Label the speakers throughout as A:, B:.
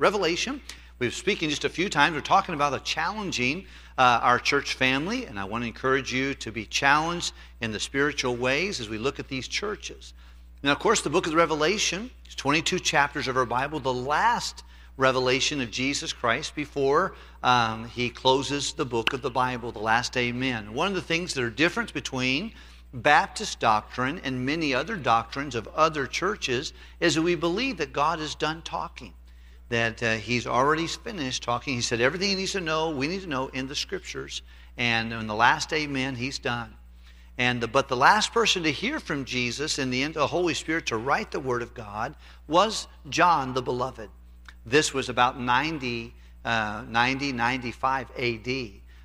A: Revelation, we've speaking just a few times. We're talking about a challenging uh, our church family, and I want to encourage you to be challenged in the spiritual ways as we look at these churches. Now, of course, the book of Revelation is 22 chapters of our Bible, the last revelation of Jesus Christ before um, he closes the book of the Bible, the last amen. One of the things that are different between Baptist doctrine and many other doctrines of other churches is that we believe that God is done talking that uh, he's already finished talking. He said everything he needs to know, we need to know in the scriptures. And in the last amen, he's done. And the, but the last person to hear from Jesus in the end of the Holy Spirit to write the Word of God was John the Beloved. This was about 90, uh, 90 95 AD.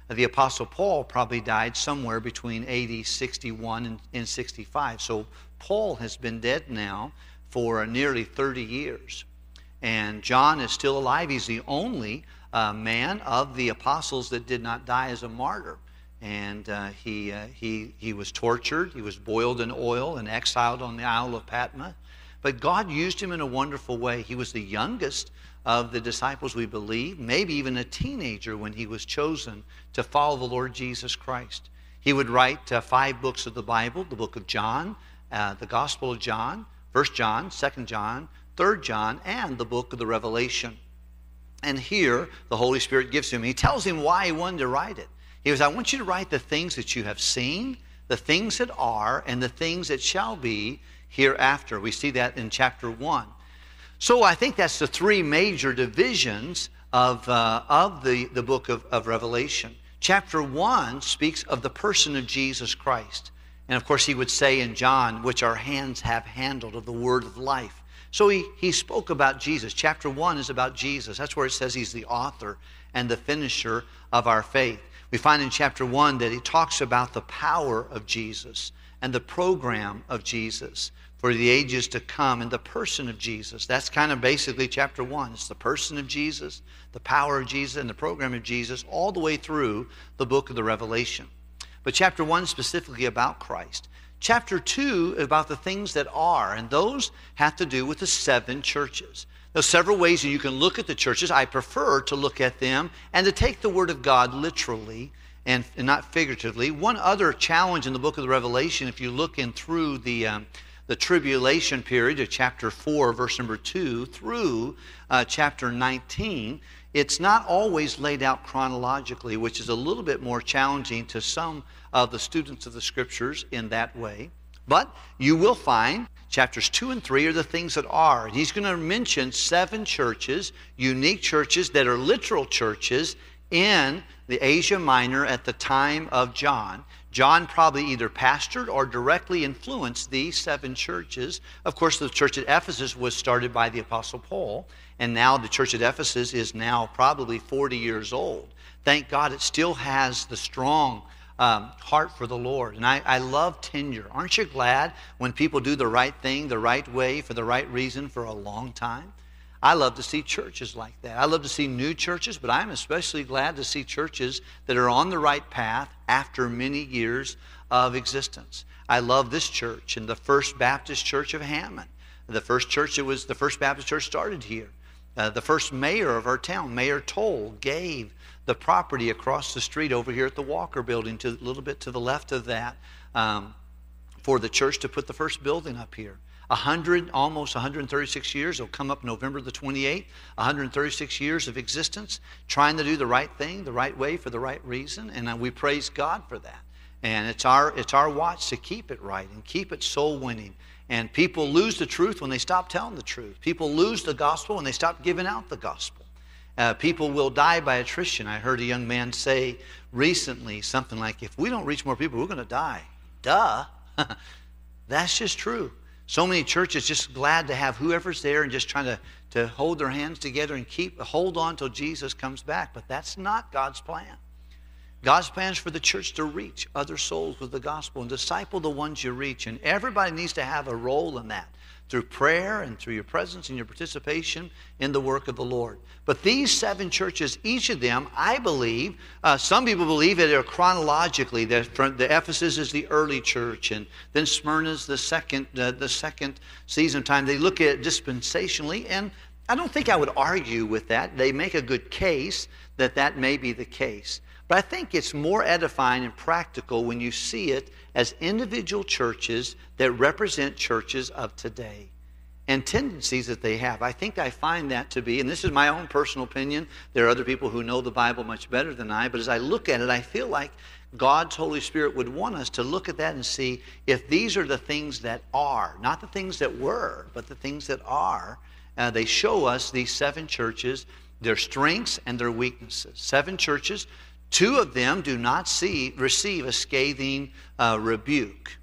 A: The Apostle Paul probably died somewhere between AD 61 and, and 65. So Paul has been dead now for nearly 30 years. And John is still alive. He's the only uh, man of the apostles that did not die as a martyr. And uh, he, uh, he, he was tortured, he was boiled in oil and exiled on the Isle of Patmos. But God used him in a wonderful way. He was the youngest of the disciples, we believe, maybe even a teenager when he was chosen to follow the Lord Jesus Christ. He would write uh, five books of the Bible the book of John, uh, the Gospel of John, First John, Second John, 3rd John, and the book of the Revelation. And here, the Holy Spirit gives him, he tells him why he wanted to write it. He goes, I want you to write the things that you have seen, the things that are, and the things that shall be hereafter. We see that in chapter 1. So I think that's the three major divisions of, uh, of the, the book of, of Revelation. Chapter 1 speaks of the person of Jesus Christ. And of course, he would say in John, which our hands have handled of the word of life. So he, he spoke about Jesus. Chapter 1 is about Jesus. That's where it says he's the author and the finisher of our faith. We find in chapter 1 that he talks about the power of Jesus and the program of Jesus for the ages to come and the person of Jesus. That's kind of basically chapter 1. It's the person of Jesus, the power of Jesus, and the program of Jesus all the way through the book of the Revelation. But chapter 1 specifically about Christ. Chapter 2 about the things that are, and those have to do with the seven churches. There's several ways that you can look at the churches. I prefer to look at them and to take the Word of God literally and, and not figuratively. One other challenge in the book of the Revelation, if you look in through the, um, the tribulation period of chapter 4, verse number 2, through uh, chapter 19, it's not always laid out chronologically, which is a little bit more challenging to some of the students of the scriptures in that way. But you will find chapters 2 and 3 are the things that are. He's going to mention seven churches, unique churches that are literal churches in the Asia Minor at the time of John. John probably either pastored or directly influenced these seven churches. Of course, the church at Ephesus was started by the Apostle Paul, and now the church at Ephesus is now probably 40 years old. Thank God it still has the strong um, heart for the Lord. And I, I love tenure. Aren't you glad when people do the right thing the right way for the right reason for a long time? I love to see churches like that. I love to see new churches, but I'm especially glad to see churches that are on the right path after many years of existence. I love this church and the First Baptist Church of Hammond. The first church that was the First Baptist Church started here. Uh, the first mayor of our town, Mayor Towle, gave the property across the street over here at the Walker Building, to a little bit to the left of that, um, for the church to put the first building up here. 100, almost 136 years. It'll come up November the 28th. 136 years of existence, trying to do the right thing, the right way, for the right reason. And uh, we praise God for that. And it's our, it's our watch to keep it right and keep it soul winning. And people lose the truth when they stop telling the truth. People lose the gospel when they stop giving out the gospel. Uh, people will die by attrition. I heard a young man say recently something like, if we don't reach more people, we're going to die. Duh. That's just true. So many churches just glad to have whoever's there and just trying to, to hold their hands together and keep hold on till Jesus comes back. But that's not God's plan. God's plan is for the church to reach other souls with the gospel and disciple the ones you reach. And everybody needs to have a role in that through prayer and through your presence and your participation in the work of the Lord. But these seven churches, each of them, I believe, uh, some people believe that they're chronologically. That the Ephesus is the early church, and then Smyrna is the second, uh, the second season of time. They look at it dispensationally, and I don't think I would argue with that. They make a good case that that may be the case. But I think it's more edifying and practical when you see it as individual churches that represent churches of today and tendencies that they have. I think I find that to be, and this is my own personal opinion. There are other people who know the Bible much better than I, but as I look at it, I feel like God's Holy Spirit would want us to look at that and see if these are the things that are, not the things that were, but the things that are. Uh, they show us these seven churches, their strengths and their weaknesses. Seven churches, two of them do not see, receive a scathing uh, rebuke.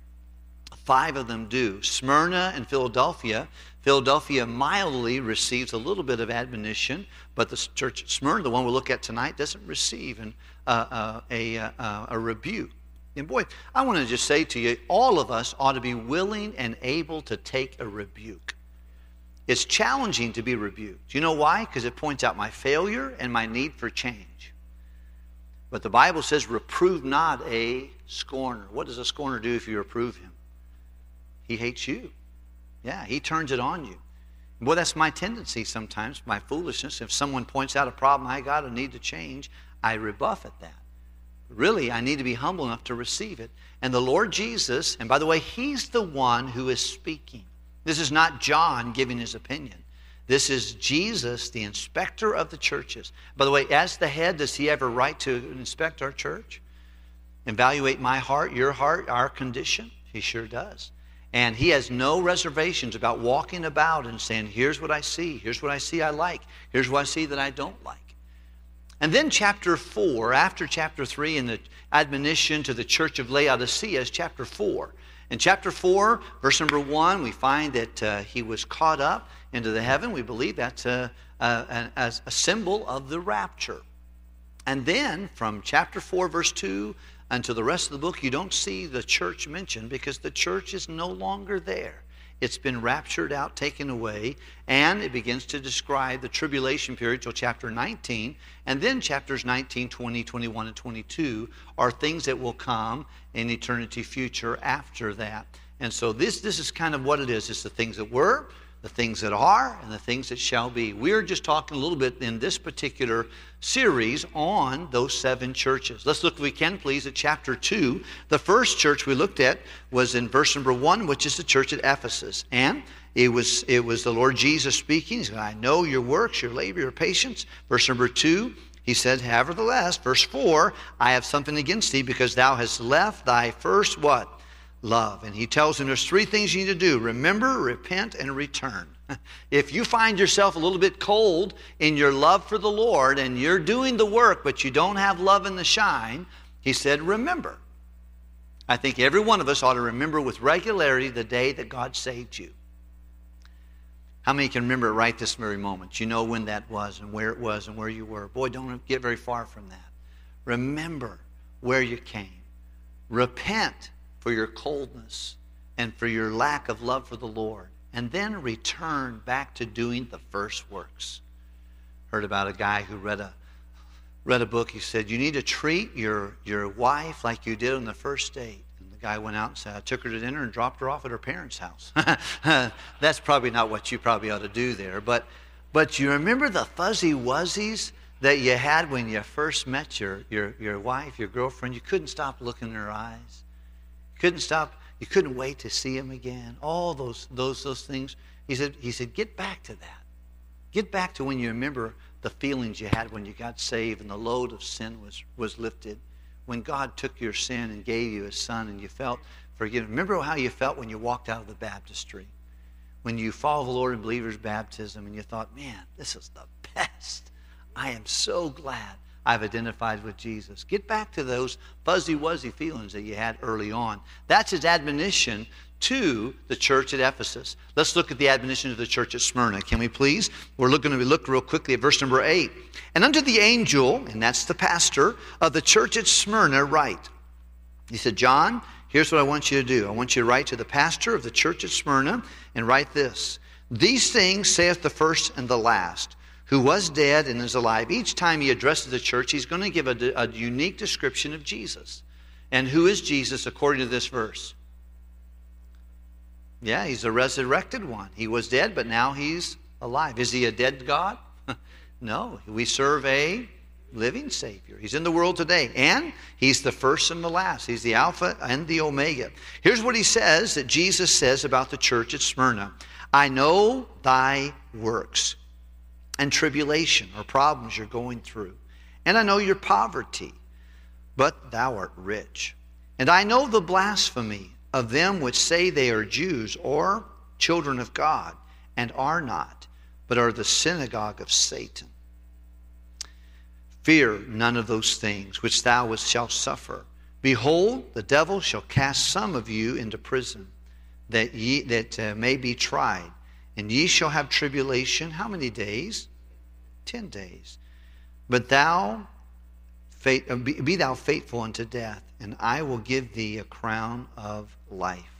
A: Five of them do. Smyrna and Philadelphia Philadelphia mildly receives a little bit of admonition, but the church at Smyrna, the one we'll look at tonight, doesn't receive an, uh, uh, a, uh, a rebuke. And boy, I want to just say to you, all of us ought to be willing and able to take a rebuke. It's challenging to be rebuked. You know why? Because it points out my failure and my need for change. But the Bible says, reprove not a scorner. What does a scorner do if you reprove him? He hates you. Yeah, he turns it on you. Well, that's my tendency sometimes, my foolishness. If someone points out a problem I got or need to change, I rebuff at that. Really, I need to be humble enough to receive it. And the Lord Jesus, and by the way, He's the one who is speaking. This is not John giving his opinion. This is Jesus, the inspector of the churches. By the way, as the head, does he have a right to inspect our church? Evaluate my heart, your heart, our condition? He sure does. And he has no reservations about walking about and saying, here's what I see, here's what I see I like, here's what I see that I don't like. And then chapter 4, after chapter 3 in the admonition to the church of Laodicea is chapter 4. In chapter 4, verse number 1, we find that uh, he was caught up into the heaven. We believe that's a, a, a, a symbol of the rapture. And then from chapter 4, verse 2 until the rest of the book, you don't see the church mentioned because the church is no longer there. It's been raptured out, taken away, and it begins to describe the tribulation period till chapter 19. And then chapters 19, 20, 21, and 22 are things that will come in eternity future after that. And so this, this is kind of what it is. It's the things that were, the things that are and the things that shall be. We're just talking a little bit in this particular series on those seven churches. Let's look, if we can, please, at chapter 2. The first church we looked at was in verse number 1, which is the church at Ephesus. And it was, it was the Lord Jesus speaking. He said, I know your works, your labor, your patience. Verse number 2, he said, Nevertheless, verse 4, I have something against thee because thou hast left thy first what? Love. And he tells them there's three things you need to do remember, repent, and return. If you find yourself a little bit cold in your love for the Lord and you're doing the work, but you don't have love in the shine, he said, remember. I think every one of us ought to remember with regularity the day that God saved you. How many can remember right this very moment? You know when that was and where it was and where you were. Boy, don't get very far from that. Remember where you came. Repent for your coldness and for your lack of love for the Lord, and then return back to doing the first works. Heard about a guy who read a read a book. He said, You need to treat your, your wife like you did on the first date. And the guy went out and said, I took her to dinner and dropped her off at her parents' house. That's probably not what you probably ought to do there. But, but you remember the fuzzy wuzzies that you had when you first met your, your, your wife, your girlfriend? You couldn't stop looking in her eyes couldn't stop. You couldn't wait to see him again. All those, those, those things. He said, he said, get back to that. Get back to when you remember the feelings you had when you got saved and the load of sin was, was lifted. When God took your sin and gave you his son and you felt forgiven. Remember how you felt when you walked out of the baptistry? When you followed the Lord in believer's baptism and you thought, man, this is the best. I am so glad I've identified with Jesus. Get back to those fuzzy wuzzy feelings that you had early on. That's his admonition to the church at Ephesus. Let's look at the admonition of the church at Smyrna, can we please? We're looking to look real quickly at verse number eight. And unto the angel, and that's the pastor of the church at Smyrna, write. He said, John, here's what I want you to do. I want you to write to the pastor of the church at Smyrna and write this. These things saith the first and the last who was dead and is alive. Each time he addresses the church, he's going to give a, a unique description of Jesus. And who is Jesus according to this verse? Yeah, he's the resurrected one. He was dead, but now he's alive. Is he a dead God? no. We serve a living Savior. He's in the world today. And He's the first and the last. He's the Alpha and the Omega. Here's what He says that Jesus says about the church at Smyrna I know thy works and tribulation or problems you're going through. And I know your poverty, but thou art rich. And I know the blasphemy of them which say they are Jews or children of God and are not, but are the synagogue of Satan. Fear none of those things which thou shalt suffer. Behold, the devil shall cast some of you into prison, that ye that uh, may be tried, and ye shall have tribulation. How many days? Ten days. But thou, uh, be thou faithful unto death, and I will give thee a crown of life.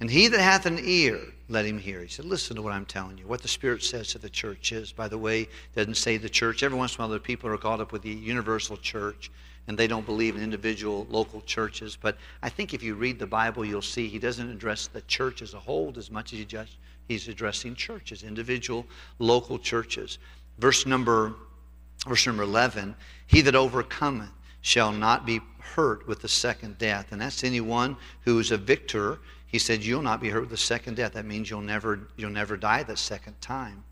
A: And he that hath an ear, let him hear. He said, Listen to what I'm telling you. What the Spirit says to the church is, by the way, doesn't say the church. Every once in a while, the people are caught up with the universal church, and they don't believe in individual local churches. But I think if you read the Bible, you'll see he doesn't address the church as a whole as much as he just, he's addressing churches, individual local churches. Verse number, verse number 11 He that overcometh shall not be hurt with the second death. And that's anyone who is a victor he said, You'll not be hurt with the second death. That means you'll never, you'll never die the second time.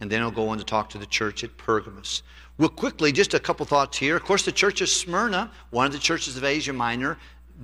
A: And then he'll go on to talk to the church at Pergamos. Well, quickly, just a couple thoughts here. Of course, the church of Smyrna, one of the churches of Asia Minor,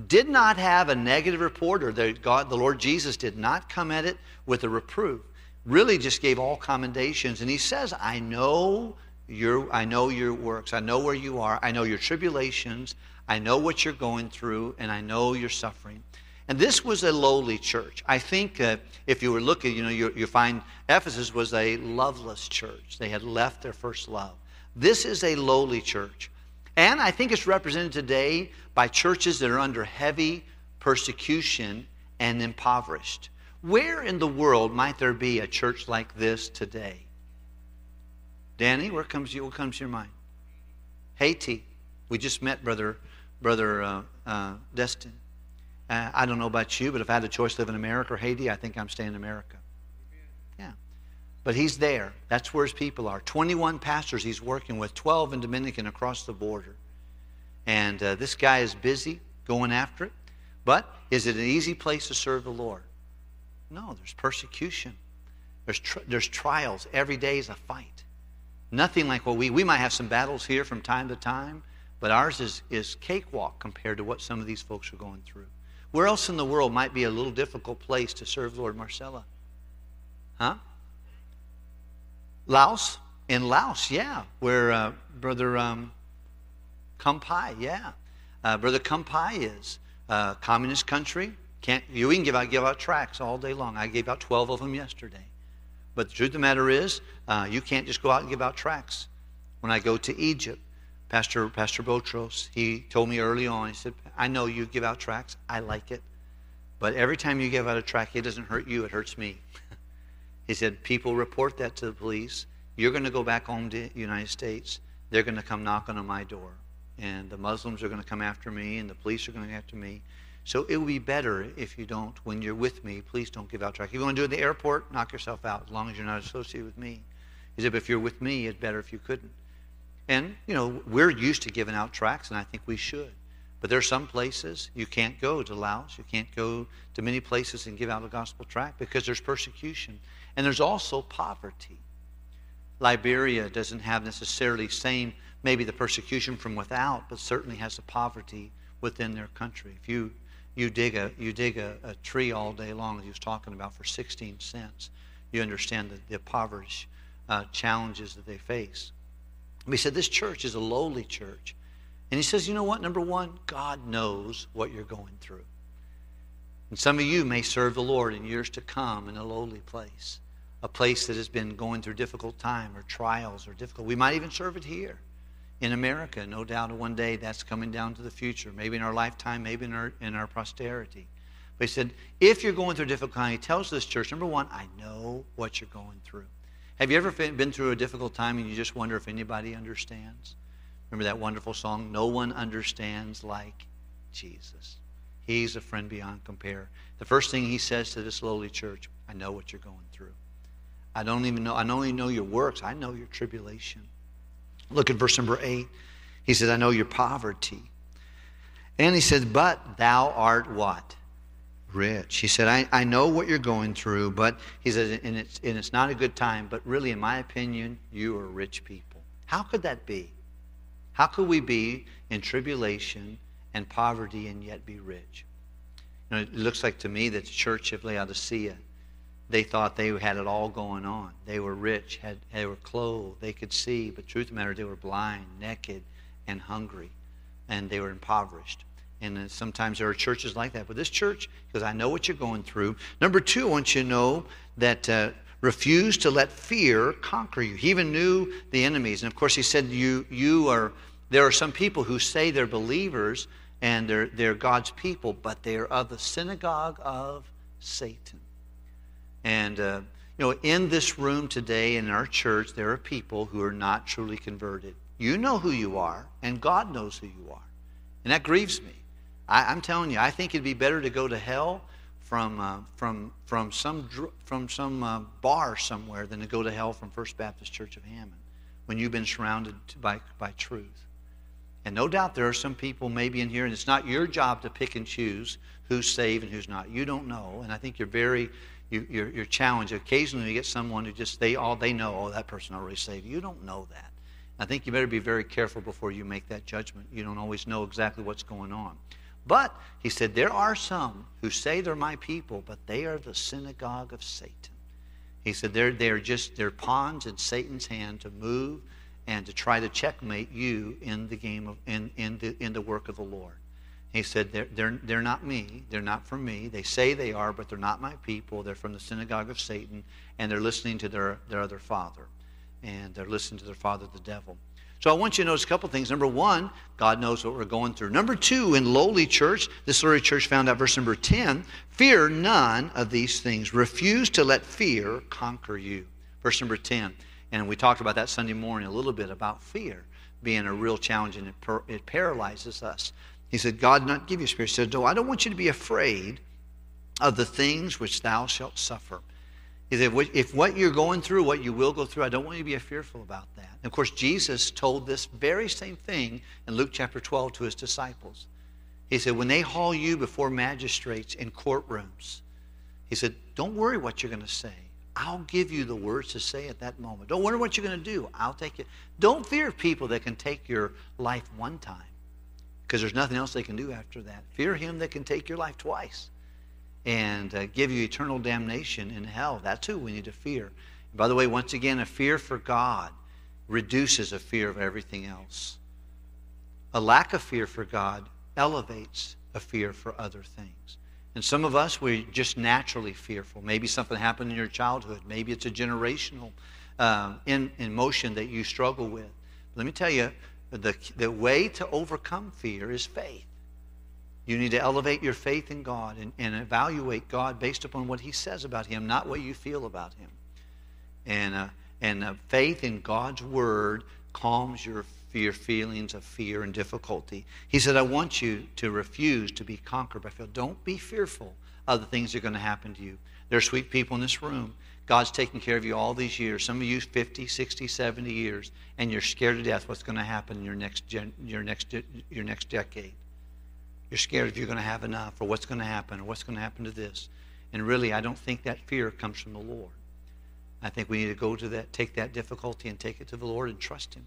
A: did not have a negative report, or the, God, the Lord Jesus did not come at it with a reproof. Really just gave all commendations. And he says, I know your, I know your works. I know where you are. I know your tribulations. I know what you're going through, and I know your suffering. And this was a lowly church. I think uh, if you were looking, you know, you, you find Ephesus was a loveless church. They had left their first love. This is a lowly church. And I think it's represented today by churches that are under heavy persecution and impoverished. Where in the world might there be a church like this today? Danny, where comes you? What comes to your mind? Haiti. We just met brother, brother uh, uh, Destin. Uh, I don't know about you, but if I had a choice to live in America or Haiti, I think I'm staying in America. Yeah. But he's there. That's where his people are. 21 pastors he's working with, 12 in Dominican across the border. And uh, this guy is busy going after it. But is it an easy place to serve the Lord? No, there's persecution. There's, tr- there's trials. Every day is a fight. Nothing like what we, we might have some battles here from time to time, but ours is, is cakewalk compared to what some of these folks are going through. Where else in the world might be a little difficult place to serve Lord Marcella? Huh? Laos? In Laos, yeah. Where uh, Brother um, Kampai, yeah. Uh, Brother Kampai is. Uh, communist country. Can't, you can give out, give out tracts all day long. I gave out 12 of them yesterday. But the truth of the matter is, uh, you can't just go out and give out tracts. When I go to Egypt, Pastor, Pastor Botros, he told me early on, he said, I know you give out tracts. I like it. But every time you give out a tract, it doesn't hurt you, it hurts me. he said, People report that to the police. You're going to go back home to the United States. They're going to come knocking on my door. And the Muslims are going to come after me, and the police are going to come after me. So it would be better if you don't, when you're with me, please don't give out tracts. If you want to do it at the airport, knock yourself out, as long as you're not associated with me. He said, if you're with me, it's better if you couldn't. And, you know, we're used to giving out tracts, and I think we should. But there are some places you can't go to Laos. You can't go to many places and give out a gospel tract because there's persecution. And there's also poverty. Liberia doesn't have necessarily same maybe the persecution from without, but certainly has the poverty within their country. If you you dig a you dig a, a tree all day long, as he was talking about, for 16 cents, you understand the, the impoverished uh, challenges that they face. He said this church is a lowly church. And he says, you know what? Number one, God knows what you're going through. And some of you may serve the Lord in years to come in a lowly place, a place that has been going through difficult time or trials or difficult. We might even serve it here in America. No doubt one day that's coming down to the future, maybe in our lifetime, maybe in our, in our posterity. But he said, if you're going through a difficult time, he tells this church, number one, I know what you're going through. Have you ever been through a difficult time and you just wonder if anybody understands? Remember that wonderful song, No One Understands Like Jesus. He's a friend beyond compare. The first thing he says to this lowly church, I know what you're going through. I don't even know, I don't even know your works. I know your tribulation. Look at verse number eight. He says, I know your poverty. And he says, But thou art what? Rich. He said, I, I know what you're going through, but he says, and it's, and it's not a good time, but really, in my opinion, you are rich people. How could that be? How could we be in tribulation and poverty and yet be rich? You know, it looks like to me that the church of Laodicea, they thought they had it all going on. They were rich, had, they were clothed, they could see, but truth of the matter, they were blind, naked, and hungry, and they were impoverished. And sometimes there are churches like that. But this church, because I know what you're going through. Number two, I want you to know that uh, refuse to let fear conquer you. He even knew the enemies. And of course, he said, you, you are, there are some people who say they're believers and they're, they're God's people, but they are of the synagogue of Satan. And, uh, you know, in this room today in our church, there are people who are not truly converted. You know who you are, and God knows who you are. And that grieves me. I, am telling you, I think it'd be better to go to hell from, uh, from, from some, from some uh, bar somewhere than to go to hell from First Baptist Church of Hammond when you've been surrounded by, by truth. And no doubt there are some people maybe in here, and it's not your job to pick and choose who's saved and who's not. You don't know. And I think you're very you, you're, challenged. Occasionally, you get someone who just they all oh, they know, oh, that person already saved. You don't know that. I think you better be very careful before you make that judgment. You don't always know exactly what's going on. But he said, There are some who say they're my people, but they are the synagogue of Satan. He said they're, they're just they're pawns in Satan's hand to move and to try to checkmate you in the game of in, in the in the work of the Lord. He said, they're, they're, they're not me. They're not from me. They say they are, but they're not my people. They're from the synagogue of Satan, and they're listening to their, their other father. And they're listening to their father, the devil. So I want you to notice a couple things. Number one, God knows what we're going through. Number two, in lowly church, this lowly church found out verse number 10 fear none of these things. Refuse to let fear conquer you. Verse number 10. And we talked about that Sunday morning a little bit about fear being a real challenge and it, it paralyzes us. He said, God not give you spirit. He said, No, I don't want you to be afraid of the things which thou shalt suffer. He said, if what you're going through, what you will go through, I don't want you to be fearful about that. And of course, Jesus told this very same thing in Luke chapter 12 to his disciples. He said, when they haul you before magistrates in courtrooms, he said, don't worry what you're going to say. I'll give you the words to say at that moment. Don't worry what you're going to do. I'll take it. Don't fear people that can take your life one time because there's nothing else they can do after that. Fear him that can take your life twice and uh, give you eternal damnation in hell. That's who we need to fear. And by the way, once again, a fear for God reduces a fear of everything else. A lack of fear for God elevates a fear for other things. And some of us, we're just naturally fearful. Maybe something happened in your childhood. Maybe it's a generational uh, in, emotion that you struggle with. Let me tell you, the, the way to overcome fear is faith. You need to elevate your faith in God and, and evaluate God based upon what He says about Him, not what you feel about Him. And, uh, and uh, faith in God's Word calms your fear, feelings of fear and difficulty. He said, I want you to refuse to be conquered by fear. Don't be fearful of the things that are going to happen to you. There are sweet people in this room God's taken care of you all these years. Some of you 50, 60, 70 years, and you're scared to death what's going to happen in your next, gen, your next, your next decade. You're scared if you're going to have enough, or what's going to happen, or what's going to happen to this. And really, I don't think that fear comes from the Lord. I think we need to go to that, take that difficulty and take it to the Lord and trust Him.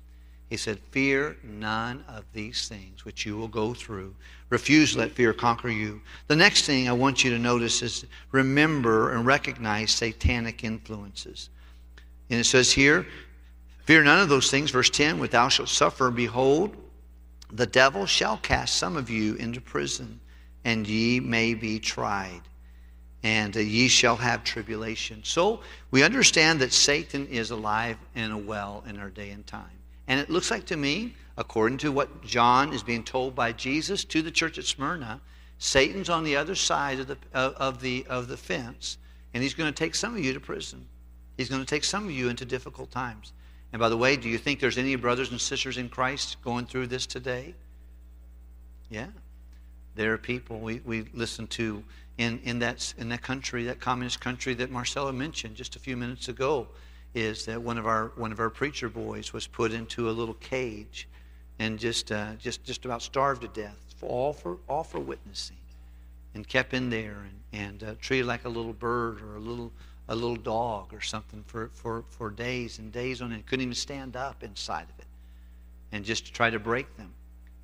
A: He said, Fear none of these things which you will go through. Refuse to let fear conquer you. The next thing I want you to notice is remember and recognize satanic influences. And it says here, Fear none of those things. Verse 10 With thou shalt suffer, behold, the devil shall cast some of you into prison, and ye may be tried, and ye shall have tribulation. So we understand that Satan is alive and well in our day and time. And it looks like to me, according to what John is being told by Jesus to the church at Smyrna, Satan's on the other side of the, of the, of the fence, and he's going to take some of you to prison. He's going to take some of you into difficult times. And by the way, do you think there's any brothers and sisters in Christ going through this today? Yeah. There are people we, we listen to in, in, that, in that country, that communist country that Marcella mentioned just a few minutes ago, is that one of our, one of our preacher boys was put into a little cage and just, uh, just, just about starved to death, for all for, all for witnessing, and kept in there and, and uh, treated like a little bird or a little, a little dog or something for, for, for days and days on end. Couldn't even stand up inside of it, and just to try to break them.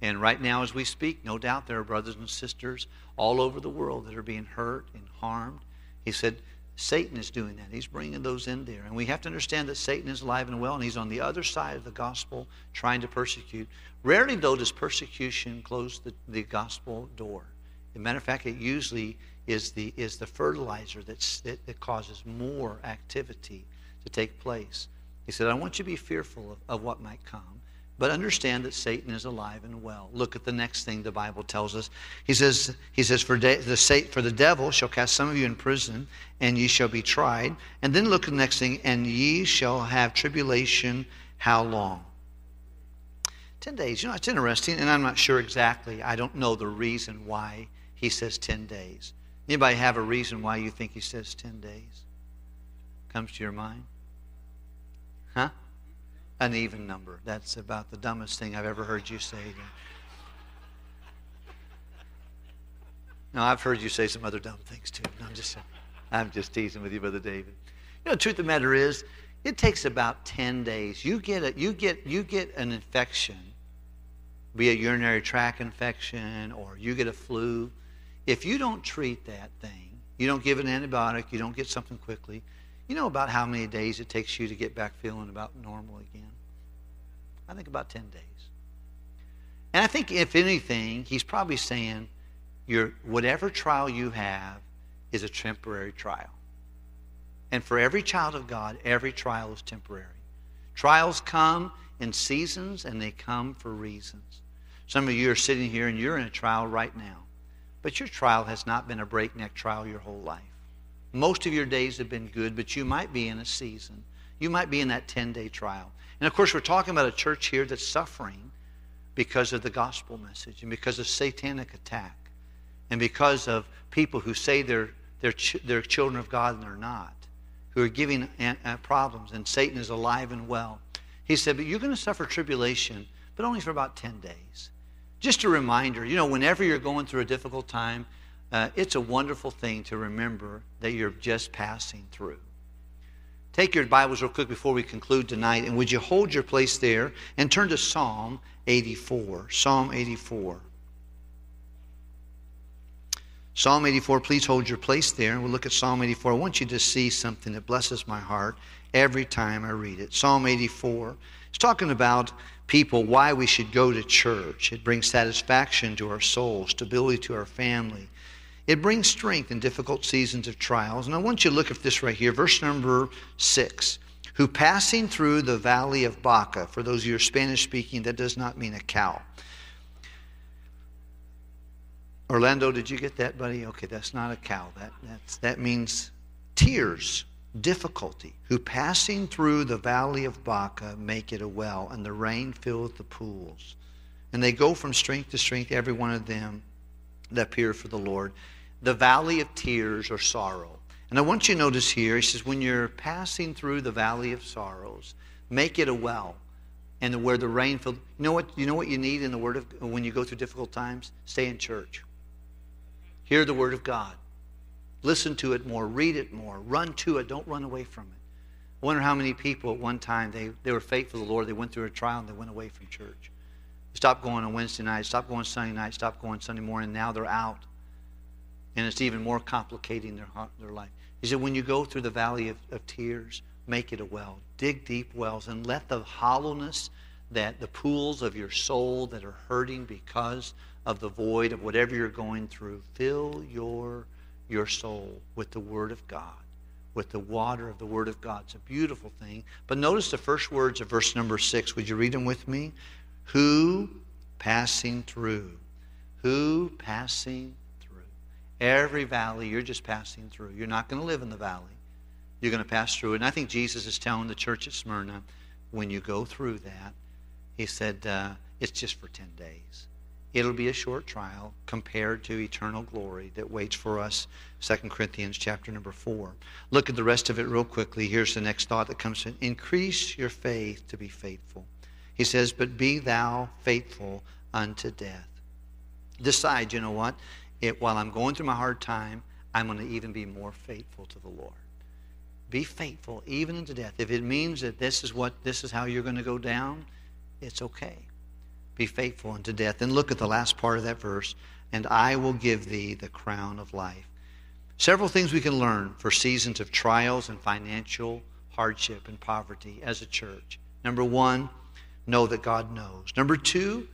A: And right now, as we speak, no doubt there are brothers and sisters all over the world that are being hurt and harmed. He said, Satan is doing that. He's bringing those in there. And we have to understand that Satan is alive and well, and he's on the other side of the gospel trying to persecute. Rarely, though, does persecution close the, the gospel door. As a matter of fact, it usually is the, is the fertilizer that's, that, that causes more activity to take place. He said, I want you to be fearful of, of what might come. But understand that Satan is alive and well. Look at the next thing the Bible tells us. He says, he says for, de- the, for the devil shall cast some of you in prison, and ye shall be tried. And then look at the next thing, and ye shall have tribulation how long? Ten days. You know, it's interesting, and I'm not sure exactly. I don't know the reason why he says ten days. Anybody have a reason why you think he says ten days? Comes to your mind? Huh? An even number. That's about the dumbest thing I've ever heard you say. Now, I've heard you say some other dumb things too. No, I'm just, I'm just teasing with you, Brother David. You know, the truth of the matter is, it takes about 10 days. You get, a, you get, you get an infection, be a urinary tract infection or you get a flu. If you don't treat that thing, you don't give an antibiotic, you don't get something quickly, you know about how many days it takes you to get back feeling about normal again? I think about 10 days. And I think, if anything, he's probably saying, your, whatever trial you have is a temporary trial. And for every child of God, every trial is temporary. Trials come in seasons and they come for reasons. Some of you are sitting here and you're in a trial right now. But your trial has not been a breakneck trial your whole life. Most of your days have been good, but you might be in a season. You might be in that 10 day trial. And of course, we're talking about a church here that's suffering because of the gospel message and because of satanic attack and because of people who say they're, they're, ch- they're children of God and they're not, who are giving problems, and Satan is alive and well. He said, But you're going to suffer tribulation, but only for about 10 days. Just a reminder, you know, whenever you're going through a difficult time, uh, it's a wonderful thing to remember that you're just passing through. Take your Bibles real quick before we conclude tonight, and would you hold your place there and turn to Psalm 84? Psalm 84. Psalm 84, please hold your place there, and we'll look at Psalm 84. I want you to see something that blesses my heart every time I read it. Psalm 84. It's talking about people, why we should go to church. It brings satisfaction to our soul, stability to our family, it brings strength in difficult seasons of trials. And I want you to look at this right here, verse number six. Who passing through the valley of Baca, for those of you who are Spanish speaking, that does not mean a cow. Orlando, did you get that, buddy? Okay, that's not a cow. That, that's, that means tears, difficulty. Who passing through the valley of Baca make it a well, and the rain filleth the pools. And they go from strength to strength, every one of them that appear for the Lord the valley of tears or sorrow. And I want you to notice here, he says, when you're passing through the valley of sorrows, make it a well. And where the rain filled. You know what you know what you need in the word of when you go through difficult times? Stay in church. Hear the word of God. Listen to it more, read it more, run to it, don't run away from it. I wonder how many people at one time they, they were faithful to the Lord, they went through a trial and they went away from church. Stop going on Wednesday night, stop going Sunday night, stop going Sunday morning. Now they're out and it's even more complicating their, their life. He said, when you go through the valley of, of tears, make it a well. Dig deep wells and let the hollowness that the pools of your soul that are hurting because of the void of whatever you're going through, fill your, your soul with the Word of God, with the water of the Word of God. It's a beautiful thing. But notice the first words of verse number six. Would you read them with me? Who passing through? Who passing through? Every valley you're just passing through. You're not going to live in the valley. You're going to pass through. And I think Jesus is telling the church at Smyrna, when you go through that, he said, uh, it's just for 10 days. it'll be a short trial compared to eternal glory that waits for us 2 corinthians chapter number 4 look at the rest of it real quickly here's the next thought that comes in increase your faith to be faithful he says but be thou faithful unto death decide you know what it, while i'm going through my hard time i'm going to even be more faithful to the lord be faithful even unto death if it means that this is what this is how you're going to go down it's okay be faithful unto death. And look at the last part of that verse. And I will give thee the crown of life. Several things we can learn for seasons of trials and financial hardship and poverty as a church. Number one, know that God knows. Number two,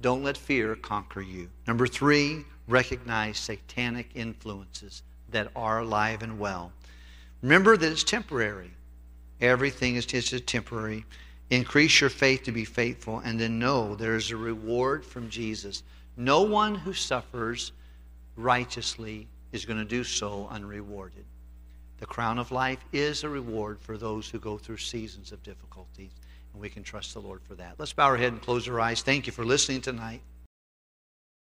A: don't let fear conquer you. Number three, recognize satanic influences that are alive and well. Remember that it's temporary. Everything is just temporary. Increase your faith to be faithful, and then know there is a reward from Jesus. No one who suffers righteously is going to do so unrewarded. The crown of life is a reward for those who go through seasons of difficulties, and we can trust the Lord for that. Let's bow our head and close our eyes. Thank you for listening tonight.